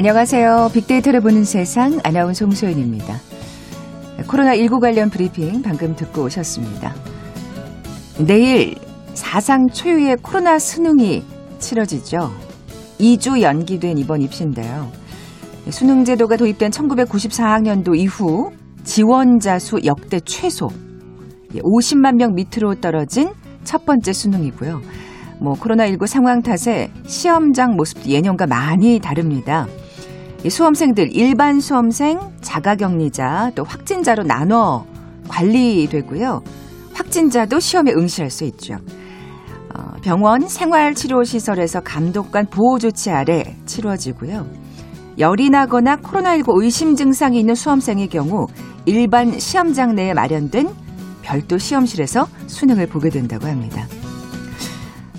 안녕하세요. 빅데이터를 보는 세상 아나운서 홍소연입니다. 코로나19 관련 브리핑 방금 듣고 오셨습니다. 내일 사상 초유의 코로나 수능이 치러지죠. 2주 연기된 이번 입시인데요. 수능 제도가 도입된 1994학년도 이후 지원자 수 역대 최소 50만 명 밑으로 떨어진 첫 번째 수능이고요. 뭐 코로나19 상황 탓에 시험장 모습도 예년과 많이 다릅니다. 수험생들 일반 수험생, 자가격리자, 또 확진자로 나눠 관리되고요. 확진자도 시험에 응시할 수 있죠. 어, 병원 생활치료시설에서 감독관 보호 조치 아래 치러지고요. 열이 나거나 코로나19 의심 증상이 있는 수험생의 경우 일반 시험장 내에 마련된 별도 시험실에서 수능을 보게 된다고 합니다.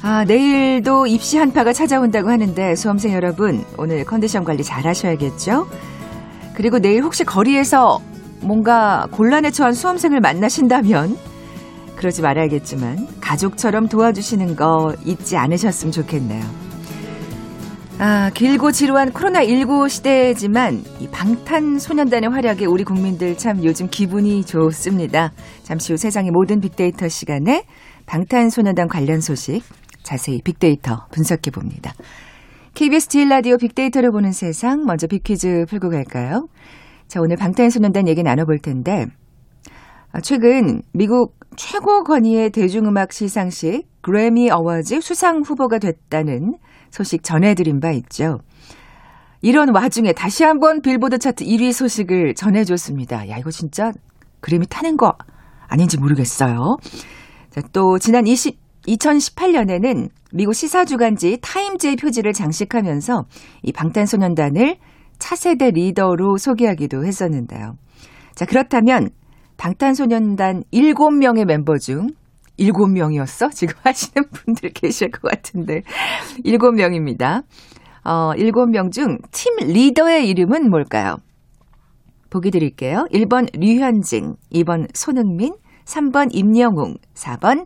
아, 내일도 입시 한파가 찾아온다고 하는데 수험생 여러분 오늘 컨디션 관리 잘 하셔야겠죠? 그리고 내일 혹시 거리에서 뭔가 곤란에 처한 수험생을 만나신다면 그러지 말아야겠지만 가족처럼 도와주시는 거 잊지 않으셨으면 좋겠네요. 아, 길고 지루한 코로나19 시대지만 이 방탄소년단의 활약에 우리 국민들 참 요즘 기분이 좋습니다. 잠시 후 세상의 모든 빅데이터 시간에 방탄소년단 관련 소식 자세히 빅데이터 분석해 봅니다. KBS 제일 라디오 빅데이터를 보는 세상 먼저 빅퀴즈 풀고 갈까요? 자, 오늘 방탄소년단 얘기 나눠볼 텐데 아, 최근 미국 최고 권위의 대중음악 시상식 그래미 어워즈 수상 후보가 됐다는 소식 전해드린 바 있죠. 이런 와중에 다시 한번 빌보드 차트 1위 소식을 전해줬습니다. 야, 이거 진짜 그래미 타는 거 아닌지 모르겠어요. 자, 또 지난 20, 2018년에는 미국 시사 주간지 타임즈의 표지를 장식하면서 이 방탄소년단을 차세대 리더로 소개하기도 했었는데요. 자, 그렇다면 방탄소년단 7명의 멤버 중 7명이었어? 지금 하시는 분들 계실 것 같은데. 7명입니다. 어, 7명 중 팀 리더의 이름은 뭘까요? 보기 드릴게요. 1번 류현진, 2번 손흥민, 3번 임영웅, 4번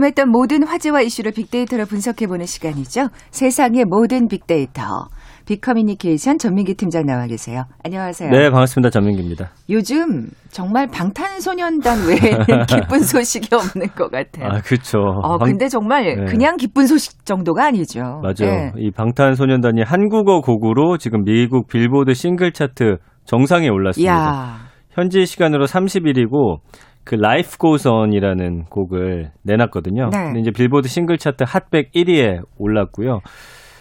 궁금했던 모든 화제와 이슈를 빅데이터로 분석해보는 시간이죠. 세상의 모든 빅데이터. 빅커뮤니케이션 전민기 팀장 나와 계세요. 안녕하세요. 네, 반갑습니다. 전민기입니다. 요즘 정말 방탄소년단 외에는 기쁜 소식이 없는 것 같아요. 아, 그렇죠. 어, 근데 정말 네. 그냥 기쁜 소식 정도가 아니죠. 맞아요. 네. 이 방탄소년단이 한국어 곡으로 지금 미국 빌보드 싱글 차트 정상에 올랐습니다. 야. 현지 시간으로 30일이고 그 Life Goes On이라는 곡을 내놨거든요. 네. 근데 이제 빌보드 싱글 차트 핫백 1위에 올랐고요.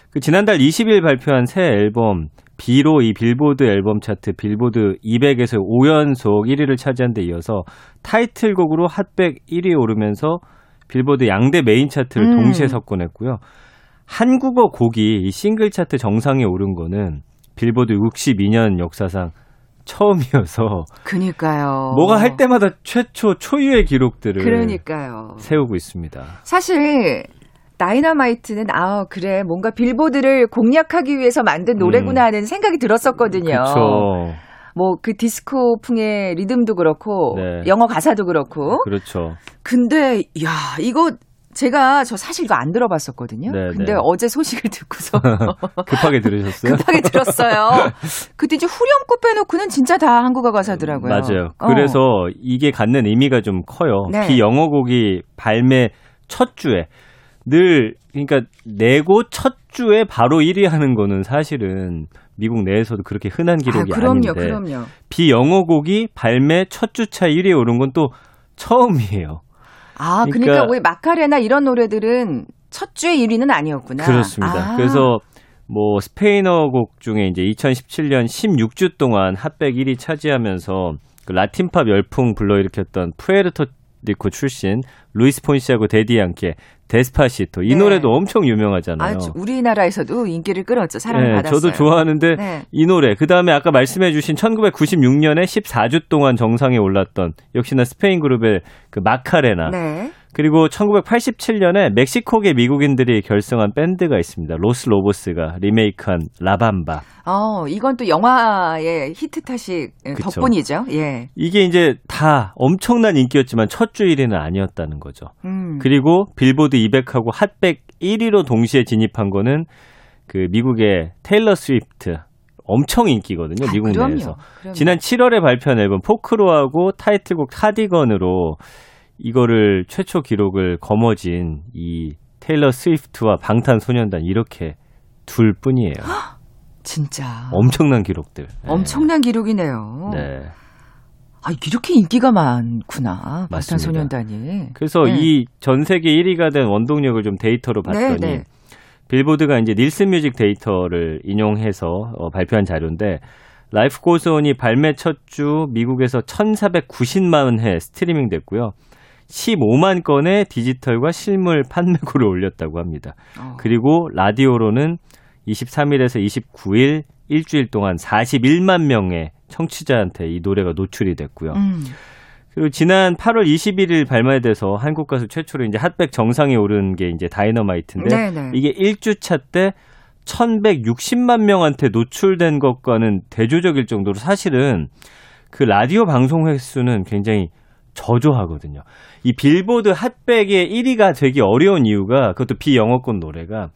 그 지난달 20일 발표한 새 앨범 BE로 이 빌보드 앨범 차트 빌보드 200에서 5연속 1위를 차지한 데 이어서 타이틀곡으로 핫백 1위에 오르면서 빌보드 양대 메인 차트를 음. 동시에 석권했고요. 한국어 곡이 이 싱글 차트 정상에 오른 거는 빌보드 62년 역사상 처음이어서 그니까요. 뭐가 할 때마다 최초 초유의 기록들을 그러니까요. 세우고 있습니다. 사실 다이너마이트는 아 그래 뭔가 빌보드를 공략하기 위해서 만든 노래구나 음. 하는 생각이 들었었거든요. 뭐그 디스코풍의 리듬도 그렇고 네. 영어 가사도 그렇고 그렇죠. 근데 야 이거 제가 저 사실 이거 안 들어봤었거든요. 네, 근데 네. 어제 소식을 듣고서 급하게 들으셨어요? 급하게 들었어요. 그때 이제 후렴구 빼놓고는 진짜 다 한국어 가사더라고요. 맞아요. 어. 그래서 이게 갖는 의미가 좀 커요. 네. 비영어곡이 발매 첫 주에 늘 그러니까 내고 첫 주에 바로 1위 하는 거는 사실은 미국 내에서도 그렇게 흔한 기록이 아, 그럼요, 닌데 그럼요. 비영어곡이 발매 첫 주차 1위에 오른 건 또 처음이에요. 아, 그러니까, 그러니까 왜 Macarena 이런 노래들은 첫 주의 1위는 아니었구나. 그렇습니다. 아. 그래서 뭐 스페인어 곡 중에 이제 2017년 16주 동안 핫백 1위 차지하면서 그 라틴팝 열풍 불러일으켰던 푸에르토 리코 출신 루이스 폰시하고 대디 양키 Despacito 이 네. 노래도 엄청 유명하잖아요. 아, 우리나라에서도 인기를 끌었죠. 사랑을 네, 받았어요. 저도 좋아하는데 네. 이 노래 그다음에 아까 말씀해 주신 1996년에 14주 동안 정상에 올랐던 역시나 스페인 그룹의 그 Macarena 네. 그리고 1987년에 멕시코계 미국인들이 결성한 밴드가 있습니다. 로스 로보스가 리메이크한 La Bamba. 어, 이건 또 영화의 히트 탓이 그쵸. 덕분이죠. 예. 이게 이제 다 엄청난 인기였지만 첫 주 1위는 아니었다는 거죠. 음. 그리고 빌보드 200하고 핫백 1위로 동시에 진입한 거는 그 미국의 테일러 스위프트 엄청 인기거든요. 아, 미국 그럼요. 내에서. 그럼요. 지난 7월에 발표한 앨범 folklore하고 타이틀곡 cardigan으로 이거를 최초 기록을 거머쥔 이 테일러 스위프트와 방탄소년단 이렇게 둘 뿐이에요. 진짜. 엄청난 기록들. 네. 엄청난 기록이네요. 네. 아, 이렇게 인기가 많구나. 방탄소년단이. 그래서 네. 이전 세계 1위가 된 원동력을 좀 데이터로 네, 봤더니 네, 네. 빌보드가 이제 닐슨 뮤직 데이터를 인용해서 어, 발표한 자료인데 Life Goes On이 발매 첫 주 미국에서 1,490만 회 스트리밍 됐고요. 15만 건의 디지털과 실물 판매고를 올렸다고 합니다. 어. 그리고 라디오로는 23일에서 29일 일주일 동안 41만 명의 청취자한테 이 노래가 노출이 됐고요. 음. 그리고 지난 8월 21일 발매돼서 한국 가수 최초로 이제 핫백 정상에 오른 게 이제 Dynamite인데 네네. 이게 1주차 때 1160만 명한테 노출된 것과는 대조적일 정도로 사실은 그 라디오 방송 횟수는 굉장히 저조하거든요. 이 빌보드 핫백의 1위가 되기 어려운 이유가 그것도 비영어권 노래가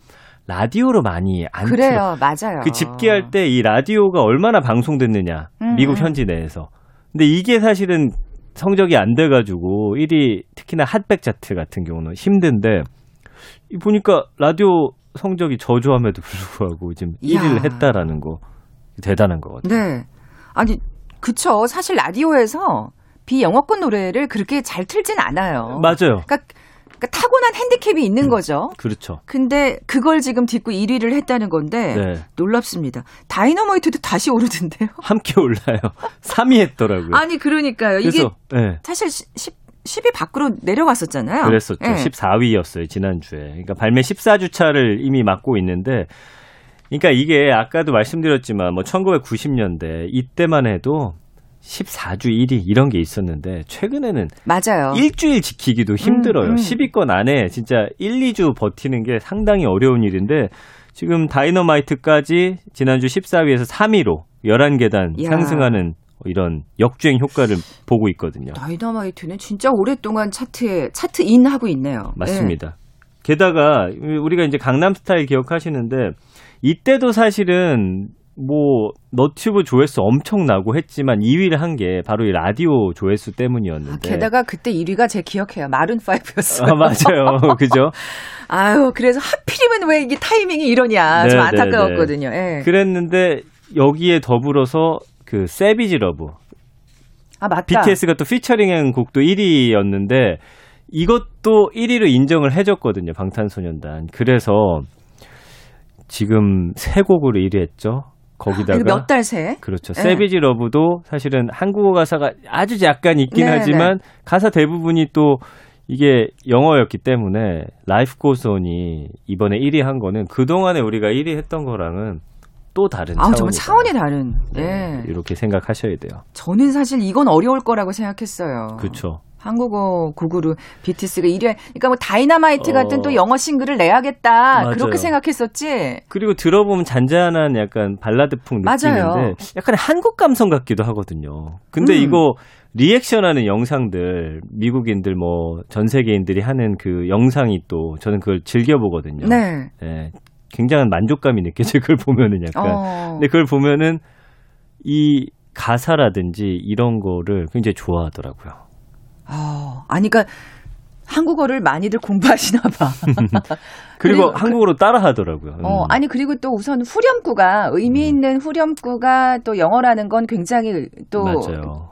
라디오로 많이 안 그래요, 틀어. 맞아요. 그 집계할 때 이 라디오가 얼마나 방송됐느냐 음, 미국 음. 현지 내에서. 근데 이게 사실은 성적이 안 돼가지고 1위 특히나 핫백 차트 같은 경우는 힘든데 보니까 라디오 성적이 저조함에도 불구하고 지금 이야. 1위를 했다라는 거 대단한 것 같아요. 네. 아니 그쵸. 사실 라디오에서 비영어권 노래를 그렇게 잘 틀진 않아요. 맞아요. 그러니까, 그러니까 타고난 핸디캡이 있는 음, 거죠. 그렇죠. 근데 그걸 지금 딛고 1위를 했다는 건데 네. 놀랍습니다. 다이너마이트도 다시 오르던데요. 함께 올라요. 3위 했더라고요. 아니 그러니까요. 그래서, 이게 네. 사실 10, 10위 밖으로 내려갔었잖아요. 그랬었죠. 네. 14위였어요, 지난주에. 그러니까 발매 14주 차를 이미 맡고 있는데 그러니까 이게 아까도 말씀드렸지만 뭐 1990년대 이때만 해도 14주 1위 이런 게 있었는데 최근에는 맞아요. 일주일 지키기도 힘들어요. 음, 음. 10위권 안에 진짜 1, 2주 버티는 게 상당히 어려운 일인데 지금 다이너마이트까지 지난주 14위에서 3위로 11계단 야. 상승하는 이런 역주행 효과를 보고 있거든요. 다이너마이트는 진짜 오랫동안 차트에 차트인 하고 있네요. 맞습니다. 네. 게다가 우리가 이제 강남 스타일 기억하시는데 이때도 사실은 뭐 너튜브 조회수 엄청나고 했지만 2위를 한 게 바로 이 라디오 조회수 때문이었는데. 아, 게다가 그때 1위가 제 기억해요. 마룬 5였어요. 아, 맞아요. 그죠? 아유, 그래서 하필이면 왜 이게 타이밍이 이러냐. 네, 좀 네, 안타까웠거든요. 네, 네. 그랬는데 여기에 더불어서 그 Savage Love. 아, 맞다. BTS가 또 피처링한 곡도 1위였는데 이것도 1위로 인정을 해 줬거든요. 방탄소년단. 그래서 지금 세 곡으로 1위 했죠. 거기다가 몇 달 새. 그렇죠. 네. Savage Love도 사실은 한국어 가사가 아주 약간 있긴 네, 하지만 네. 가사 대부분이 또 이게 영어였기 때문에 Life Goes On이 이번에 1위 한 거는 그동안에 우리가 1위 했던 거랑은 또 다른 아, 정말 차원이 다른. 네. 네. 이렇게 생각하셔야 돼요. 저는 사실 이건 어려울 거라고 생각했어요. 그렇죠. 한국어 곡으로 BTS가 1위. 그러니까 뭐 다이나마이트 어... 같은 또 영어 싱글을 내야겠다. 맞아요. 그렇게 생각했었지. 그리고 들어보면 잔잔한 약간 발라드풍 느낌인데 맞아요. 약간 한국 감성 같기도 하거든요. 근데 음. 이거 리액션하는 영상들 미국인들 뭐 전 세계인들이 하는 그 영상이 또 저는 그걸 즐겨 보거든요. 네. 네. 굉장한 만족감이 느껴져요. 그걸 보면은 약간. 어... 근데 그걸 보면은 이 가사라든지 이런 거를 굉장히 좋아하더라고요. 어, 아니, 그니까, 한국어를 많이들 공부하시나 봐. 그리고, 그리고 그 한국어로 따라 하더라고요. 음. 어, 아니, 그리고 또 우선 후렴구가, 의미 음. 있는 후렴구가 또 영어라는 건 굉장히 또. 맞아요.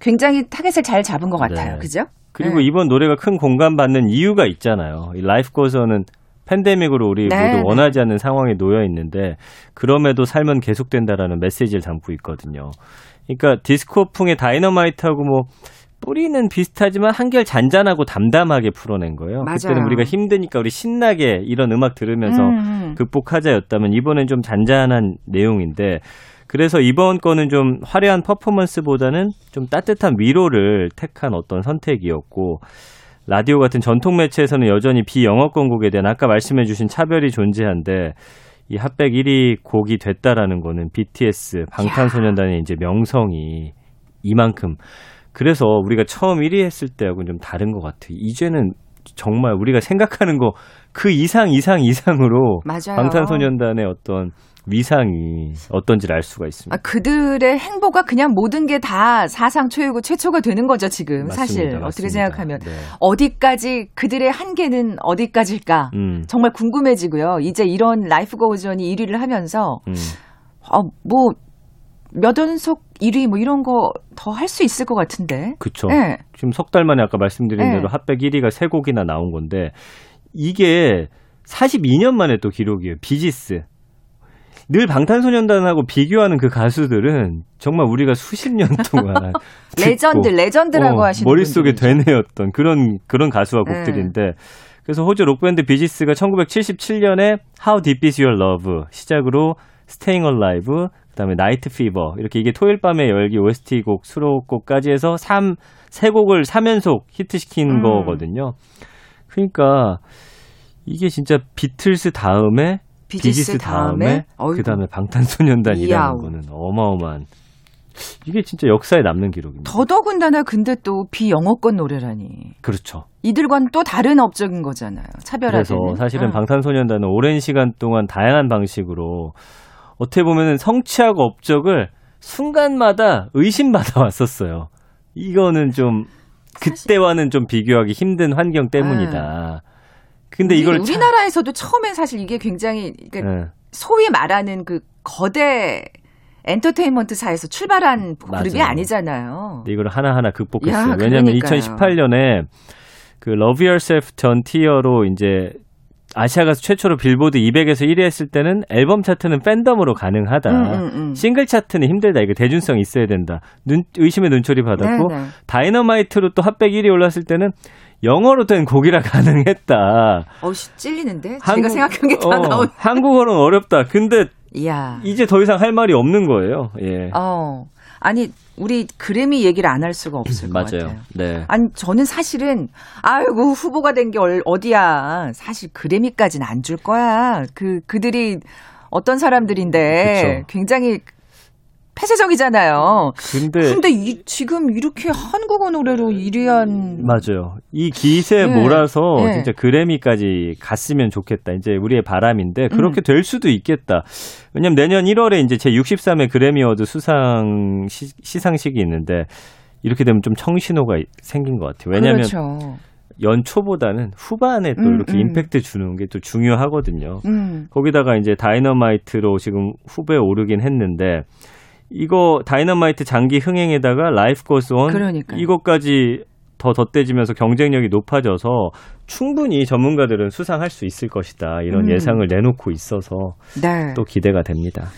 굉장히 타겟을 잘 잡은 것 같아요. 네. 그죠? 그리고 네. 이번 노래가 큰 공감받는 이유가 있잖아요. 이 Life Goes On은 팬데믹으로 우리 네, 모두 네. 원하지 않는 상황에 놓여 있는데 그럼에도 삶은 계속된다라는 메시지를 담고 있거든요. 그러니까 디스코풍의 다이너마이트하고 뭐 뿌리는 비슷하지만 한결 잔잔하고 담담하게 풀어낸 거예요. 맞아요. 그때는 우리가 힘드니까 우리 신나게 이런 음악 들으면서 음, 극복하자였다면 이번엔 좀 잔잔한 내용인데 그래서 이번 거는 좀 화려한 퍼포먼스보다는 좀 따뜻한 위로를 택한 어떤 선택이었고 라디오 같은 전통 매체에서는 여전히 비영어권 곡에 대한 아까 말씀해 주신 차별이 존재한데 이 핫백 1위 곡이 됐다라는 거는 BTS 방탄소년단의 이제 명성이 이만큼 그래서 우리가 처음 1위 했을 때하고는 좀 다른 것 같아요. 이제는 정말 우리가 생각하는 거 그 이상 이상 이상으로 맞아요. 방탄소년단의 어떤 위상이 어떤지를 알 수가 있습니다. 아, 그들의 행보가 그냥 모든 게 다 사상 초유고 최초가 되는 거죠, 지금. 사실. 맞습니다. 어떻게 맞습니다. 생각하면. 네. 어디까지, 그들의 한계는 어디까지일까? 음, 정말 궁금해지고요. 이제 이런 Life Goes On이 1위를 하면서, 음. 어, 뭐, 몇 연속 1위 뭐 이런 거 더 할 수 있을 것 같은데. 그쵸. 네. 지금 석 달 만에 아까 말씀드린 네. 대로 핫백 1위가 세 곡이나 나온 건데 이게 42년 만에 또 기록이에요. 비지스. 늘 방탄소년단하고 비교하는 그 가수들은 정말 우리가 수십 년 동안 레전드, 레전드라고 어, 하시는 머릿속에. 되뇌었던 그런 그런 가수와 네. 곡들인데 그래서 호주 록밴드 비지스가 1977년에 How Deep Is Your Love 시작으로 Staying Alive 그다음에 Night Fever 이렇게 이게 토요일 밤의 열기 OST 곡 수록곡까지 해서 3, 세 곡을 3연속 히트시킨 음. 거거든요. 그러니까 이게 진짜 비틀스 다음에 비지스 비지스 다음에, 다음에. 그다음에 방탄소년단이라는 이야우. 거는 어마어마한 이게 진짜 역사에 남는 기록입니다. 더더군다나 근데 또 비영어권 노래라니. 그렇죠. 이들과는 또 다른 업적인 거잖아요. 차별화되는. 그래서 사실은 응. 방탄소년단은 오랜 시간 동안 다양한 방식으로 어떻게 보면은 성취하고 업적을 순간마다 의심받아 왔었어요. 이거는 좀 그때와는 좀 비교하기 힘든 환경 때문이다. 근데 우리, 이걸 참- 우리나라에서도 처음엔 사실 이게 굉장히 그러니까 네, 소위 말하는 그 거대 엔터테인먼트사에서 출발한 그룹이 맞아요. 아니잖아요. 근데 이걸 하나하나 극복했어요. 야, 왜냐하면 그러니까요. 2018년에 그 Love Yourself 전 Tear로 이제 아시아 가수 최초로 빌보드 200에서 1위 했을 때는 앨범 차트는 팬덤으로 가능하다. 음, 음, 음. 싱글 차트는 힘들다. 이거 대중성 있어야 된다. 눈, 의심의 눈초리 받았고 네, 네. 다이너마이트로 또 핫백 1위 올랐을 때는 영어로 된 곡이라 가능했다. 어우씨 찔리는데 제가 한국- 생각한 게다 어, 나온. 한국어는 어렵다. 근데 이야. 이제 더 이상 할 말이 없는 거예요. 예. 어. 아니 우리 그래미 얘기를 안 할 수가 없을 것 맞아요. 같아요. 네. 아니 저는 사실은 아이고 후보가 된 게 어디야. 사실 그래미까지는 안 줄 거야. 그 그들이 어떤 사람들인데 그쵸. 굉장히 폐쇄적이잖아요. 근데 근데 이, 지금 이렇게 한국어 노래로 1위한 맞아요. 이 기세에 네. 몰아서 네. 진짜 그래미까지 갔으면 좋겠다. 이제 우리의 바람인데 그렇게 될 수도 있겠다. 왜냐면 내년 1월에 이제 제 63회 그래미 어워드 수상 시, 시상식이 있는데 이렇게 되면 좀 청신호가 생긴 것 같아요. 왜냐하면 그렇죠. 연초보다는 후반에 또 음, 이렇게 음. 임팩트 주는 게 또 중요하거든요. 음. 거기다가 이제 다이너마이트로 지금 후보에 오르긴 했는데 이거 다이너마이트 장기 흥행에다가 Life 그러니까요. 이것까지 더 덧대지면서 경쟁력이 높아져서 충분히 전문가들은 수상할 수 있을 것이다 이런 음. 예상을 내놓고 있어서 네. 또 기대가 됩니다.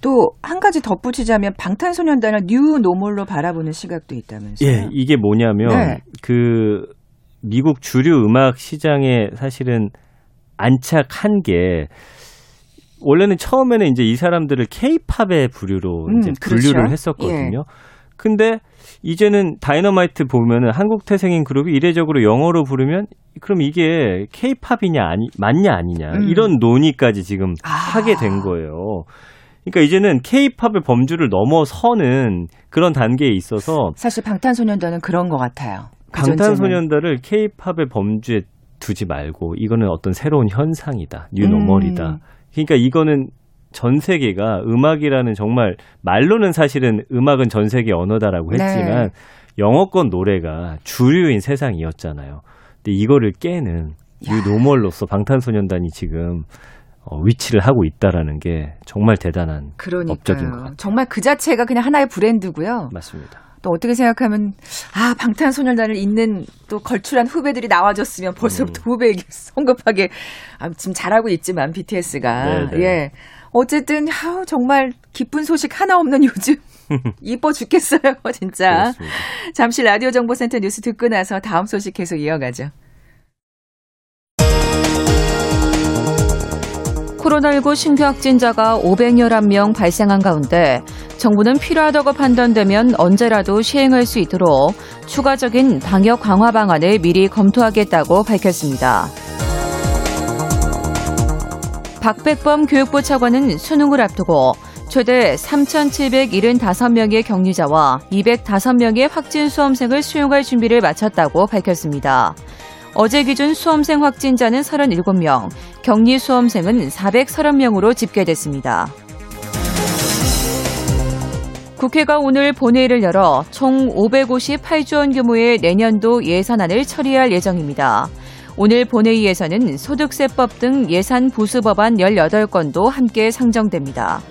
또한 가지 덧붙이자면 방탄소년단을 뉴 노멀로 바라보는 시각도 있다면서요. 예, 이게 뭐냐면 네. 그 미국 주류 음악 시장에 사실은 안착한 게 원래는 처음에는 이제 이 사람들을 케이팝의 부류로 음, 이제 그렇죠. 분류를 했었거든요. 근데 이제는 다이너마이트 보면은 한국 태생인 그룹이 이례적으로 영어로 부르면 그럼 이게 케이팝이냐 아니 맞냐 아니냐 음. 이런 논의까지 지금 아. 하게 된 거예요. 그러니까 이제는 케이팝의 범주를 넘어서는 그런 단계에 있어서 사실 방탄소년단은 그런 것 같아요. 그. 방탄소년단을 케이팝의 범주에 두지 말고 이거는 어떤 새로운 현상이다. 뉴노멀이다. 음. 그러니까 이거는 전 세계가 음악이라는 정말 말로는 사실은 음악은 전 세계 언어다라고 네. 했지만 영어권 노래가 주류인 세상이었잖아요. 근데 이거를 깨는 뉴노멀로서 방탄소년단이 지금 어, 위치를 하고 있다라는 게 정말 대단한 업적인 것 그러니까요. 같아요. 정말 그 자체가 그냥 하나의 브랜드고요. 맞습니다. 또 어떻게 생각하면 아 방탄소년단을 잇는 또 걸출한 후배들이 나와줬으면 벌써부터 음. 후배에게 성급하게 아, 지금 잘하고 있지만 BTS가 네네. 네. 예 어쨌든 아우 정말 기쁜 소식 하나 없는 요즘 이뻐 죽겠어요 진짜. 그렇습니다. 잠시 라디오 정보센터 뉴스 듣고 나서 다음 소식 계속 이어가죠. 코로나19 신규 확진자가 511명 발생한 가운데 정부는 필요하다고 판단되면 언제라도 시행할 수 있도록 추가적인 방역 강화 방안을 미리 검토하겠다고 밝혔습니다. 박백범 교육부 차관은 수능을 앞두고 최대 3,775명의 격리자와 205명의 확진 수험생을 수용할 준비를 마쳤다고 밝혔습니다. 어제 기준 수험생 확진자는 37명, 격리 수험생은 430명으로 집계됐습니다. 국회가 오늘 본회의를 열어 총 558조 원 규모의 내년도 예산안을 처리할 예정입니다. 오늘 본회의에서는 소득세법 등 예산 부수 법안 18건도 함께 상정됩니다.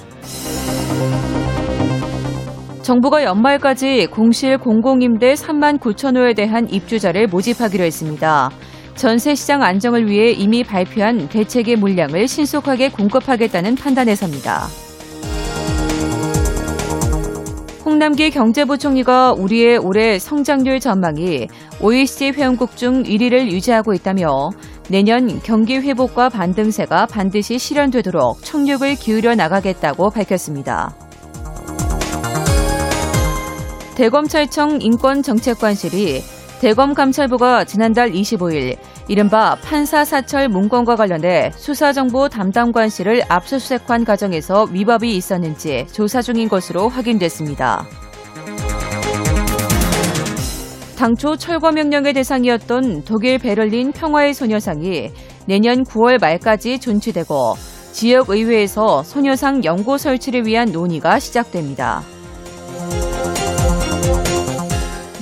정부가 연말까지 공실 공공임대 3만 9천 호에 대한 입주자를 모집하기로 했습니다. 전세 시장 안정을 위해 이미 발표한 대책의 물량을 신속하게 공급하겠다는 판단에서입니다. 홍남기 경제부총리가 우리의 올해 성장률 전망이 OECD 회원국 중 1위를 유지하고 있다며 내년 경기 회복과 반등세가 반드시 실현되도록 총력을 기울여 나가겠다고 밝혔습니다. 대검찰청 인권정책관실이 대검감찰부가 지난달 25일 이른바 판사 사찰 문건과 관련해 수사정보 담당관실을 압수수색한 과정에서 위법이 있었는지 조사 중인 것으로 확인됐습니다. 당초 철거 명령의 대상이었던 독일 베를린 평화의 소녀상이 내년 9월 말까지 존치되고 지역 의회에서 소녀상 연고 설치를 위한 논의가 시작됩니다.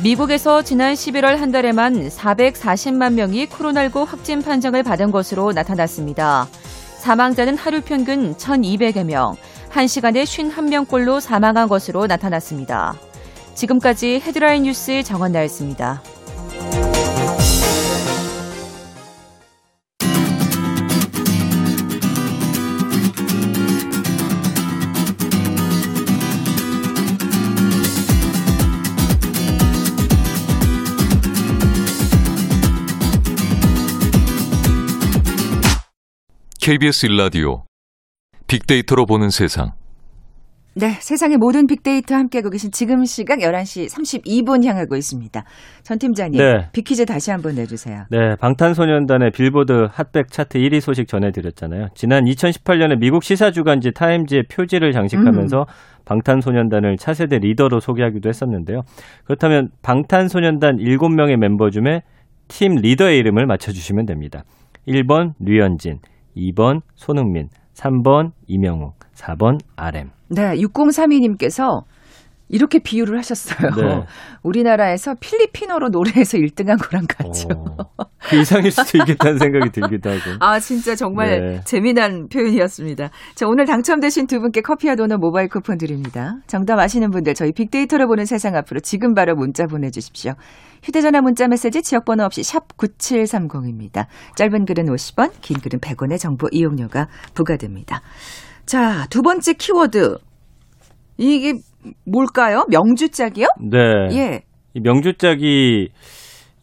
미국에서 지난 11월 한 달에만 440만 명이 코로나19 확진 판정을 받은 것으로 나타났습니다. 사망자는 하루 평균 1,200여 명, 1시간에 51명꼴로 사망한 것으로 나타났습니다. 지금까지 헤드라인 뉴스 정원 나였습니다. KBS 일라디오 빅데이터로 보는 세상. 네, 세상의 모든 빅데이터 함께하고 계신 지금 시각 11시 32분 향하고 있습니다. 전 팀장님, 네. 빅퀴즈 다시 한번 내주세요. 네, 방탄소년단의 빌보드 핫백 차트 1위 소식 전해드렸잖아요. 지난 2018년에 미국 시사주간지 타임즈의 표지를 장식하면서 음. 방탄소년단을 차세대 리더로 소개하기도 했었는데요. 그렇다면 방탄소년단 7명의 멤버 중에 팀 리더의 이름을 맞춰주시면 됩니다. 1번 류현진, 2번 손흥민, 3번 이명욱, 4번 RM. 네, 6032님께서 이렇게 비유를 하셨어요. 네. 우리나라에서 필리핀어로 노래해서 1등한 거랑 같죠. 어, 그 이상일 수도 있겠다는 생각이 들기도 하고. 아, 진짜 정말 네. 재미난 표현이었습니다. 자, 오늘 당첨되신 두 분께 커피와 도넛 모바일 쿠폰 드립니다. 정답 아시는 분들 저희 빅데이터로 보는 세상 앞으로 지금 바로 문자 보내주십시오. 휴대전화 문자 메시지 지역번호 없이 샵 9730입니다. 짧은 글은 50원, 긴 글은 100원의 정보 이용료가 부과됩니다. 자, 두 번째 키워드. 이게 뭘까요? 명주짝이요? 네. 예. 이 명주짝이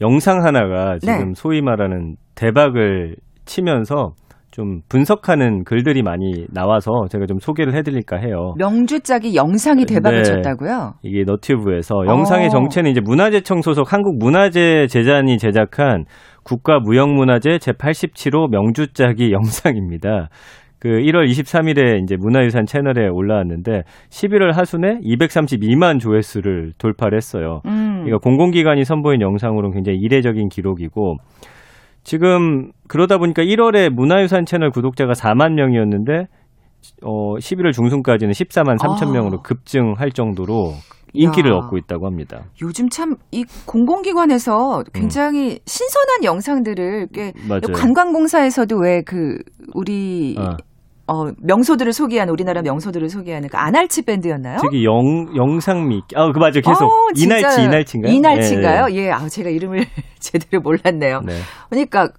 영상 하나가 지금 네. 소위 말하는 대박을 치면서 좀 분석하는 글들이 많이 나와서 제가 좀 소개를 해드릴까 해요. 명주짝이 영상이 대박을 네. 쳤다고요? 이게 너튜브에서 영상의 어. 정체는 이제 문화재청 소속 한국문화재재단이 제작한 국가무형문화재 제87호 명주짝이 영상입니다. 그 1월 23일에 이제 문화유산 채널에 올라왔는데 11월 하순에 232만 조회수를 돌파를 했어요. 음. 그러니까 공공기관이 선보인 영상으로는 굉장히 이례적인 기록이고 지금 그러다 보니까 1월에 문화유산 채널 구독자가 4만 명이었는데 어 11월 중순까지는 14만 3천 아. 명으로 급증할 정도로 인기를 야. 얻고 있다고 합니다. 요즘 참 이 공공기관에서 굉장히 음. 신선한 영상들을 관광공사에서도 왜 그 우리 아. 어, 명소들을 소개하는 우리나라 명소들을 소개하는 그 아날치 밴드였나요? 저기 영 영상미 아 그 맞아 계속 어, 이날치 이날치인가요? 이날치인가요? 네, 예, 아 제가 이름을 제대로 몰랐네요. 네. 그러니까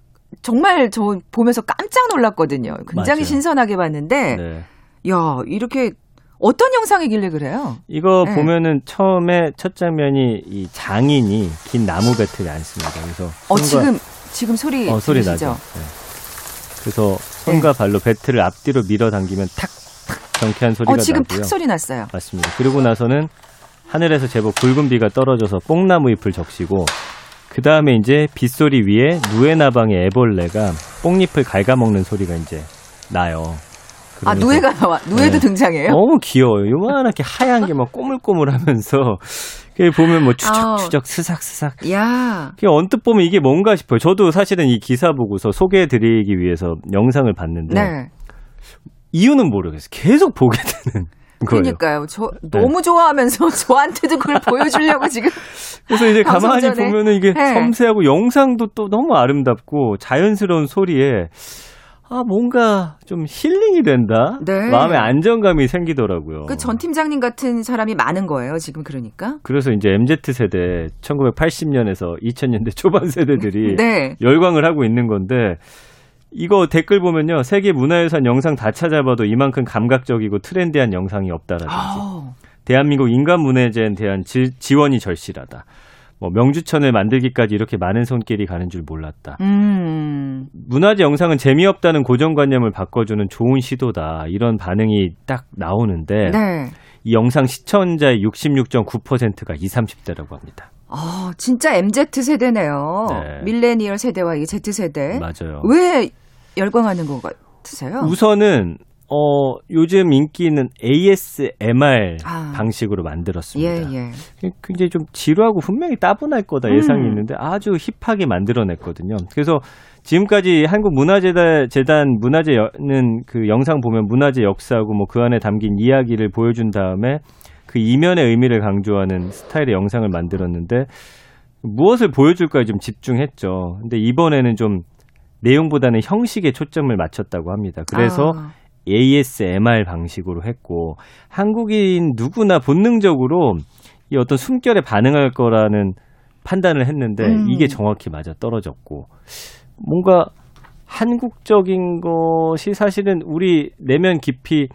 정말 저 보면서 깜짝 놀랐거든요. 굉장히 맞아요. 신선하게 봤는데, 네. 야 이렇게 어떤 영상이길래 그래요? 이거 네. 보면은 처음에 첫 장면이 이 장인이 긴 나무 배틀을 안습니다. 그래서 어 지금 지금 소리 어, 소리? 나죠. 네. 그래서 손과 발로 배틀을 앞뒤로 밀어 당기면 탁 탁 경쾌한 소리가 어 지금 나고요. 탁 소리 났어요. 맞습니다. 그리고 나서는 하늘에서 제법 굵은 비가 떨어져서 뽕나무 잎을 적시고 그 다음에 이제 빗소리 위에 누에나방의 애벌레가 뽕잎을 갉아먹는 소리가 이제 나요. 아 누에가 나와. 누에도 네. 등장해요? 너무 귀여워요. 요만하게 하얀 게 막 꼬물꼬물하면서 그 보면 뭐 추적추적 스삭스삭. 야, 그게 언뜻 보면 이게 뭔가 싶어요. 저도 사실은 이 기사 보고서 소개해드리기 위해서 영상을 봤는데 네. 이유는 모르겠어요. 계속 보게 되는 거예요. 그러니까요. 저 네. 너무 좋아하면서 저한테도 그걸 보여주려고 지금. 그래서 이제 가만히. 보면은 이게 네. 섬세하고 영상도 또 너무 아름답고 자연스러운 소리에 아 뭔가 좀 힐링이 된다. 네. 마음의 안정감이 생기더라고요. 그 전 팀장님 같은 사람이 많은 거예요. 지금 그러니까. 그래서 이제 MZ 세대 1980년에서 2000년대 초반 세대들이 네. 열광을 하고 있는 건데 이거 댓글 보면요 세계 문화유산 영상 다 찾아봐도 이만큼 감각적이고 트렌디한 영상이 없다라든지 아우, 대한민국 인간문화재에 대한 지, 지원이 절실하다. 뭐 명주천을 만들기까지 이렇게 많은 손길이 가는 줄 몰랐다. 음. 문화재 영상은 재미없다는 고정관념을 바꿔주는 좋은 시도다. 이런 반응이 딱 나오는데 네. 이 영상 시청자의 66.9%가 20, 30대라고 합니다. 아, 진짜 MZ 세대네요. 네. 밀레니얼 세대와 이 Z 세대. 맞아요. 왜 열광하는 것 같으세요? 우선은 어 요즘 인기는 ASMR 아. 방식으로 만들었습니다. 예, 예. 굉장히 좀 지루하고 분명히 따분할 거다 예상이 음. 있는데 아주 힙하게 만들어냈거든요. 그래서 지금까지 한국 문화재단 재단 문화재는 그 영상 보면 문화재 역사하고 뭐 그 안에 담긴 이야기를 보여준 다음에 그 이면의 의미를 강조하는 스타일의 영상을 만들었는데 무엇을 보여줄까에 좀 집중했죠. 근데 이번에는 좀 내용보다는 형식에 초점을 맞췄다고 합니다. 그래서 아, ASMR 방식으로 했고 한국인 누구나 본능적으로 이 어떤 숨결에 반응할 거라는 판단을 했는데 음. 이게 정확히 맞아 떨어졌고 뭔가 한국적인 것이 사실은 우리 내면 깊이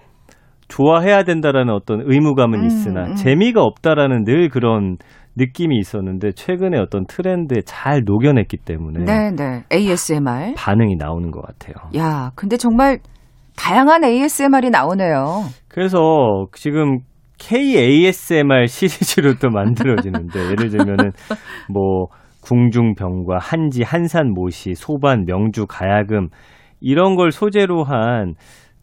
좋아해야 된다라는 어떤 의무감은 음, 있으나 음. 재미가 없다라는 늘 그런 느낌이 있었는데 최근에 어떤 트렌드에 잘 녹여냈기 때문에 네, 네. ASMR. 반응이 나오는 것 같아요. 야, 근데 정말 다양한 ASMR이 나오네요. 그래서 지금 KASMR 시리즈로 또 만들어지는데 예를 들면은 뭐 궁중병과 한지 한산 모시 소반 명주 가야금 이런 걸 소재로 한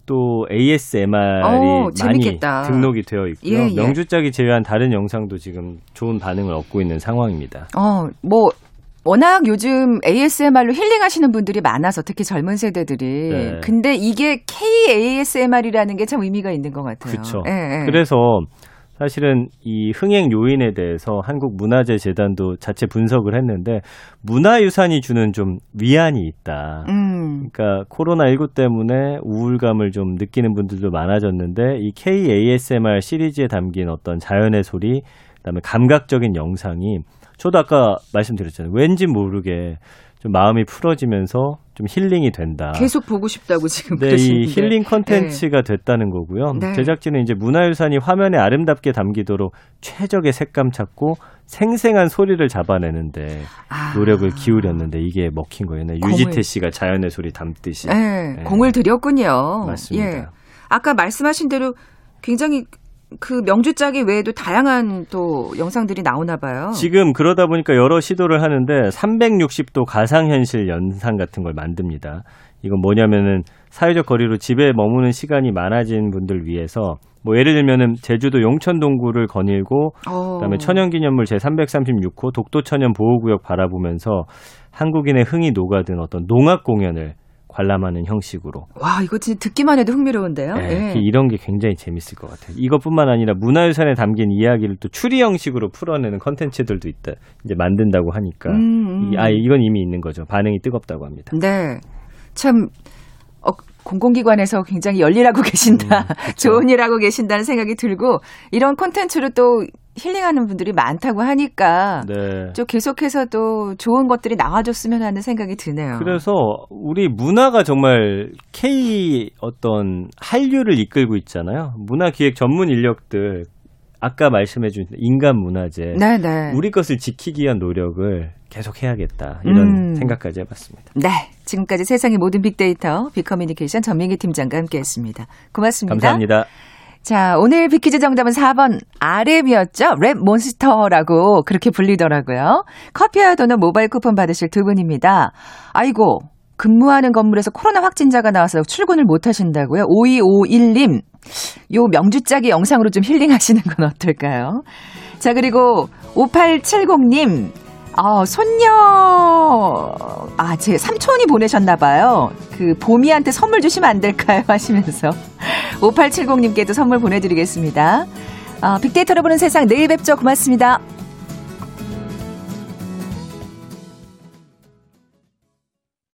또 ASMR이 어, 많이 재밌겠다. 등록이 되어 있고요. 예, 예. 명주짝이 제외한 다른 영상도 지금 좋은 반응을 얻고 있는 상황입니다. 어, 뭐 워낙 요즘 ASMR로 힐링하시는 분들이 많아서 특히 젊은 세대들이. 네. 근데 이게 KASMR이라는 게 참 의미가 있는 것 같아요. 그렇죠. 예, 예. 그래서 사실은 이 흥행 요인에 대해서 한국문화재재단도 자체 분석을 했는데 문화유산이 주는 좀 위안이 있다. 음. 그러니까 코로나19 때문에 우울감을 좀 느끼는 분들도 많아졌는데 이 K-ASMR 시리즈에 담긴 어떤 자연의 소리, 그다음에 감각적인 영상이 저도 아까 말씀드렸잖아요. 왠지 모르게 좀 마음이 풀어지면서 좀 힐링이 된다. 계속 보고 싶다고 지금 네, 이 그러시는데. 힐링 컨텐츠가 됐다는 거고요. 네. 제작진은 이제 문화유산이 화면에 아름답게 담기도록 최적의 색감 찾고 생생한 소리를 잡아내는데 아. 노력을 기울였는데 이게 먹힌 거예요. 네, 공을- 유지태 씨가 자연의 소리 담듯이. 네, 네. 공을 들였군요. 맞습니다. 예. 아까 말씀하신 대로 굉장히 그 명주짜기 외에도 다양한 또 영상들이 나오나 봐요. 지금 그러다 보니까 여러 시도를 하는데 360도 가상현실 영상 같은 걸 만듭니다. 이건 뭐냐면은 사회적 거리로 집에 머무는 시간이 많아진 분들 위해서 뭐 예를 들면은 제주도 용천동굴을 거닐고 어. 그다음에 천연기념물 제 336호 독도천연 보호구역 바라보면서 한국인의 흥이 녹아든 어떤 농악 공연을 관람하는 형식으로 와, 이거 진짜 듣기만 해도 흥미로운데요. 예, 예. 이런 게 굉장히 재밌을 것 같아요. 이것뿐만 아니라 문화유산에 담긴 이야기를 또 추리 형식으로 풀어내는 컨텐츠들도 있다. 이제 만든다고 하니까 음, 음. 이, 아 이건 이미 있는 거죠. 반응이 뜨겁다고 합니다. 네. 참 어, 공공기관에서 굉장히 열일하고 계신다. 음. 좋은 일 하고 계신다는 생각이 들고 이런 콘텐츠로 또 힐링하는 분들이 많다고 하니까 네. 좀 계속해서 또 좋은 것들이 나와줬으면 하는 생각이 드네요. 그래서 우리 문화가 정말 K 어떤 한류를 이끌고 있잖아요. 문화 기획 전문 인력들 아까 말씀해준 인간 문화재 네네. 우리 것을 지키기 위한 노력을 계속 해야겠다 이런 음. 생각까지 해봤습니다. 네. 지금까지 세상의 모든 빅데이터 빅커뮤니케이션 전민기 팀장과 함께했습니다. 고맙습니다. 감사합니다. 자, 오늘 빅퀴즈 정답은 4번 RM이었죠. 랩 몬스터라고 그렇게 불리더라고요. 커피와 도넛 모바일 쿠폰 받으실 두 분입니다. 아이고, 근무하는 건물에서 코로나 확진자가 나와서 출근을 못 하신다고요? 5251님. 요 명주짜기 영상으로 좀 힐링하시는 건 어떨까요? 자, 그리고 5870님. 아, 손녀, 아, 제 삼촌이 보내셨나봐요. 그, 보미한테 선물 주시면 안 될까요? 하시면서. 5870님께도 선물 보내드리겠습니다. 아, 빅데이터로 보는 세상 내일 뵙죠. 고맙습니다.